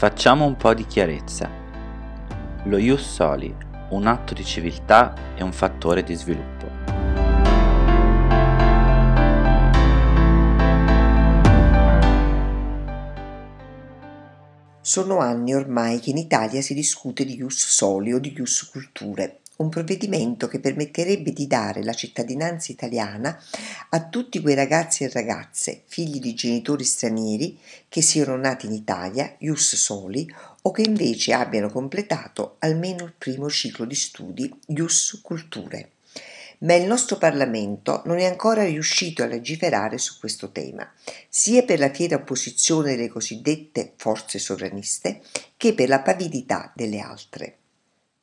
Facciamo un po' di chiarezza. Lo Ius Soli, un atto di civiltà e un fattore di sviluppo. Sono anni ormai che in Italia si discute di Ius Soli o di Ius Culture, un provvedimento che permetterebbe di dare la cittadinanza italiana a tutti quei ragazzi e ragazze, figli di genitori stranieri, che siano nati in Italia, ius soli, o che invece abbiano completato almeno il primo ciclo di studi, ius culture. Ma il nostro Parlamento non è ancora riuscito a legiferare su questo tema, sia per la fiera opposizione delle cosiddette forze sovraniste che per la pavidità delle altre.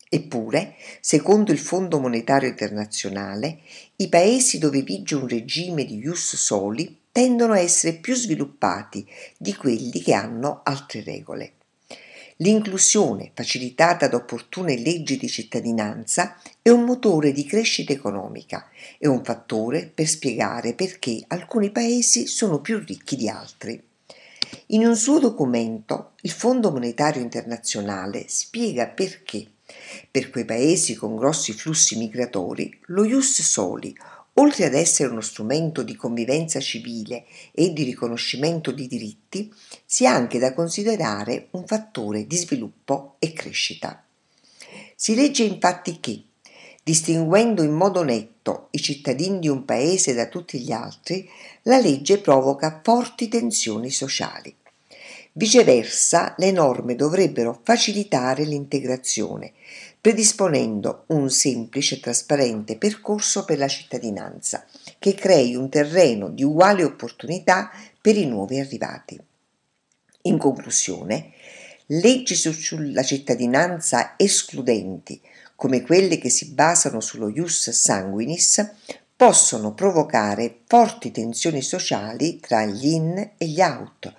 Eppure, secondo il Fondo Monetario Internazionale, i paesi dove vige un regime di ius soli tendono a essere più sviluppati di quelli che hanno altre regole. L'inclusione, facilitata da opportune leggi di cittadinanza, è un motore di crescita economica, è un fattore per spiegare perché alcuni paesi sono più ricchi di altri. In un suo documento, il Fondo Monetario Internazionale spiega perché per quei paesi con grossi flussi migratori, lo Ius Soli, oltre ad essere uno strumento di convivenza civile e di riconoscimento di diritti, sia anche da considerare un fattore di sviluppo e crescita. Si legge infatti che, distinguendo in modo netto i cittadini di un paese da tutti gli altri, la legge provoca forti tensioni sociali. Viceversa, le norme dovrebbero facilitare l'integrazione, predisponendo un semplice e trasparente percorso per la cittadinanza, che crei un terreno di uguali opportunità per i nuovi arrivati. In conclusione, leggi sulla cittadinanza escludenti, come quelle che si basano sullo ius sanguinis, possono provocare forti tensioni sociali tra gli in e gli out,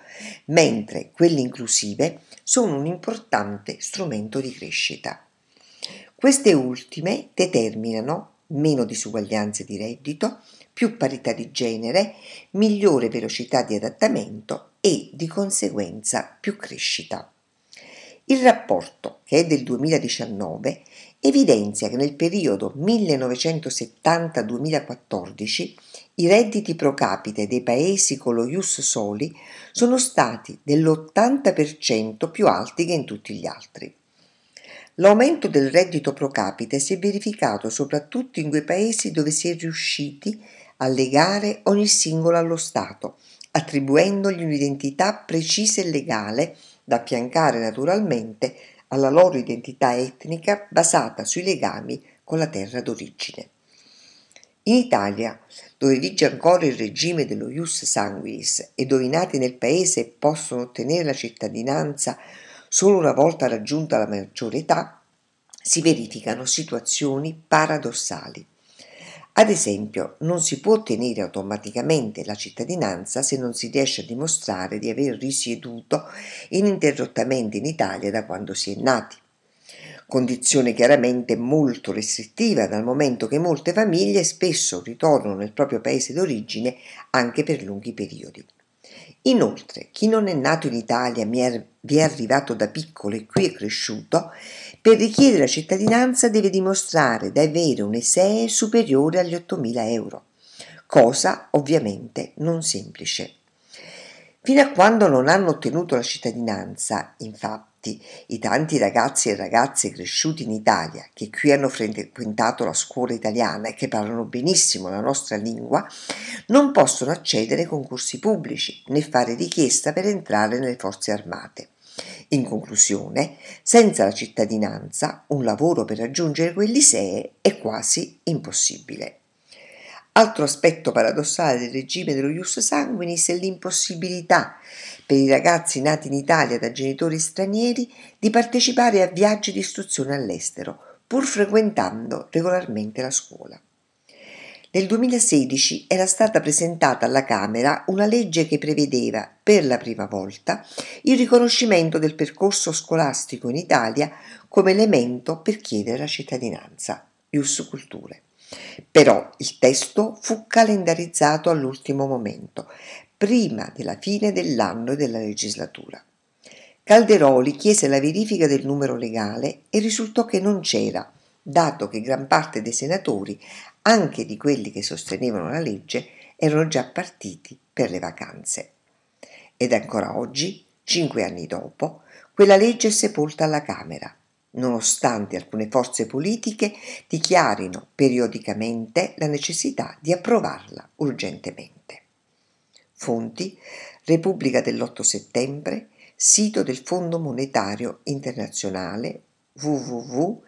mentre quelle inclusive sono un importante strumento di crescita. Queste ultime determinano meno disuguaglianze di reddito, più parità di genere, migliore velocità di adattamento e di conseguenza più crescita. Il rapporto, che è del 2019, evidenzia che nel periodo 1970-2014 i redditi pro capite dei paesi con lo Ius Soli sono stati dell'80% più alti che in tutti gli altri. L'aumento del reddito pro capite si è verificato soprattutto in quei paesi dove si è riusciti a legare ogni singolo allo Stato, attribuendogli un'identità precisa e legale da affiancare naturalmente alla loro identità etnica basata sui legami con la terra d'origine. In Italia, dove vige ancora il regime dello ius sanguinis e dove i nati nel paese possono ottenere la cittadinanza solo una volta raggiunta la maggiore età, si verificano situazioni paradossali. Ad esempio, non si può ottenere automaticamente la cittadinanza se non si riesce a dimostrare di aver risieduto ininterrottamente in Italia da quando si è nati. Condizione chiaramente molto restrittiva dal momento che molte famiglie spesso ritornano nel proprio paese d'origine anche per lunghi periodi. Inoltre, chi non è nato in Italia, è, vi è arrivato da piccolo e qui è cresciuto, per richiedere la cittadinanza deve dimostrare di avere un ESEE superiore agli 8.000 euro, cosa ovviamente non semplice. Fino a quando non hanno ottenuto la cittadinanza, infatti, i tanti ragazzi e ragazze cresciuti in Italia che qui hanno frequentato la scuola italiana e che parlano benissimo la nostra lingua, non possono accedere ai concorsi pubblici né fare richiesta per entrare nelle forze armate. In conclusione, senza la cittadinanza, un lavoro per raggiungere quell'ISEE è quasi impossibile. Altro aspetto paradossale del regime dello ius sanguinis è l'impossibilità per i ragazzi nati in Italia da genitori stranieri di partecipare a viaggi di istruzione all'estero, pur frequentando regolarmente la scuola. Nel 2016 era stata presentata alla Camera una legge che prevedeva, per la prima volta, il riconoscimento del percorso scolastico in Italia come elemento per chiedere la cittadinanza, Ius Culture. Però il testo fu calendarizzato all'ultimo momento, prima della fine dell'anno e della legislatura. Calderoli chiese la verifica del numero legale e risultò che non c'era, dato che gran parte dei senatori, anche di quelli che sostenevano la legge, erano già partiti per le vacanze. Ed ancora oggi, cinque anni dopo, quella legge è sepolta alla Camera, nonostante alcune forze politiche dichiarino periodicamente la necessità di approvarla urgentemente. Fonti Repubblica dell'8 settembre, sito del Fondo Monetario Internazionale www.imf.org